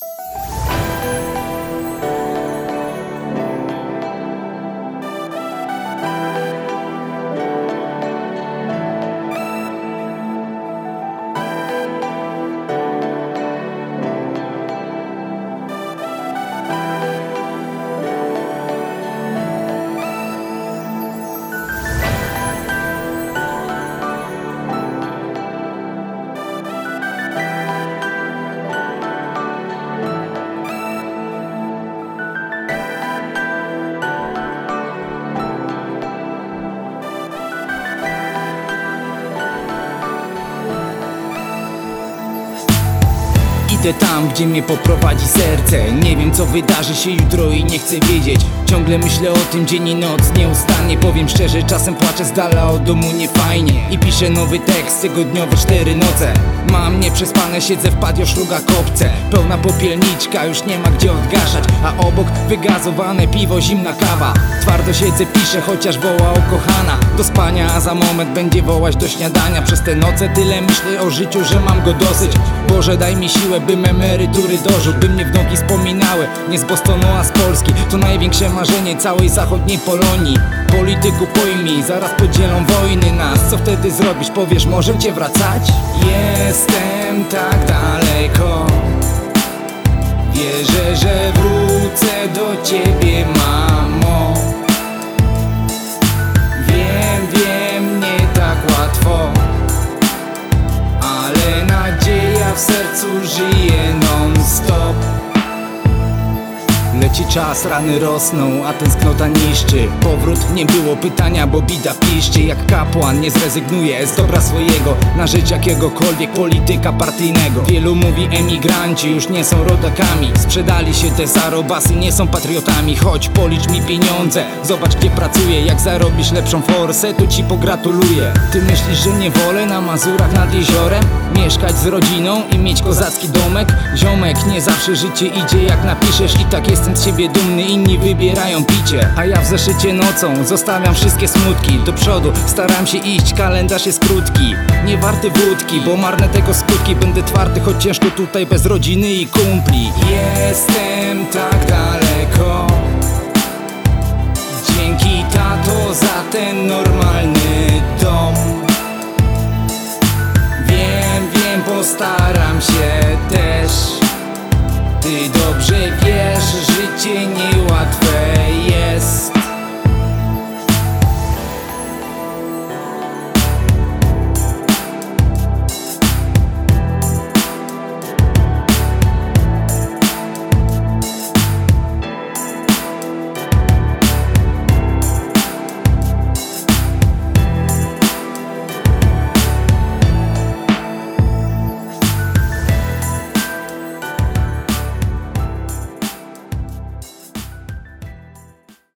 Yeah. Idę tam, gdzie mnie poprowadzi serce. Nie wiem co wydarzy się jutro i nie chcę wiedzieć. Ciągle myślę o tym dzień i noc Nieustannie. Powiem szczerze, czasem płaczę z dala od domu niefajnie. I piszę nowy tekst, tygodniowe cztery noce. Mam nieprzespane, siedzę w patio, szluga kopce. Pełna popielniczka, już nie ma gdzie odgaszać. A obok wygazowane piwo, zimna kawa. Twardo siedzę, piszę, chociaż woła ukochana Do spania, a za moment będzie wołać do śniadania. Przez te noce tyle myślę o życiu, że mam go dosyć Boże daj mi siłę, bym emerytury dożył By mnie wnuki wspominały, nie z Bostonu, a z Polski. To największe marzenie całej zachodniej Polonii. Polityku pojmij, zaraz podzielą wojny nas. Co wtedy zrobisz, powiesz, może cię wracać? Jestem tak daleko. Wierzę, że wrócę do ciebie, mamo. Wiem, wiem, nie tak łatwo żyje non-stop. Leci czas, rany rosną, a tęsknota niszczy. Powrót nie było pytania, bo bida piszczy. Jak kapłan nie zrezygnuje z dobra swojego Na rzecz jakiegokolwiek polityka partyjnego. Wielu mówi emigranci już nie są rodakami. Sprzedali się te zarobasy, nie są patriotami. Chodź policz mi pieniądze, zobacz gdzie pracuję. Jak zarobisz lepszą forsę, to ci pogratuluję. Ty myślisz, że nie wolę na Mazurach nad jeziorem? Mieszkać z rodziną i mieć kozacki domek? Ziomek, nie zawsze życie idzie jak napiszesz I tak jestem z siebie dumny, inni wybierają picie A ja w zeszycie nocą zostawiam wszystkie smutki. Do przodu staram się iść, kalendarz jest krótki. Nie warty wódki, bo marne tego skutki. Będę twardy, choć ciężko tutaj bez rodziny i kumpli. Jestem tak daleko. Dzięki tato za ten normalny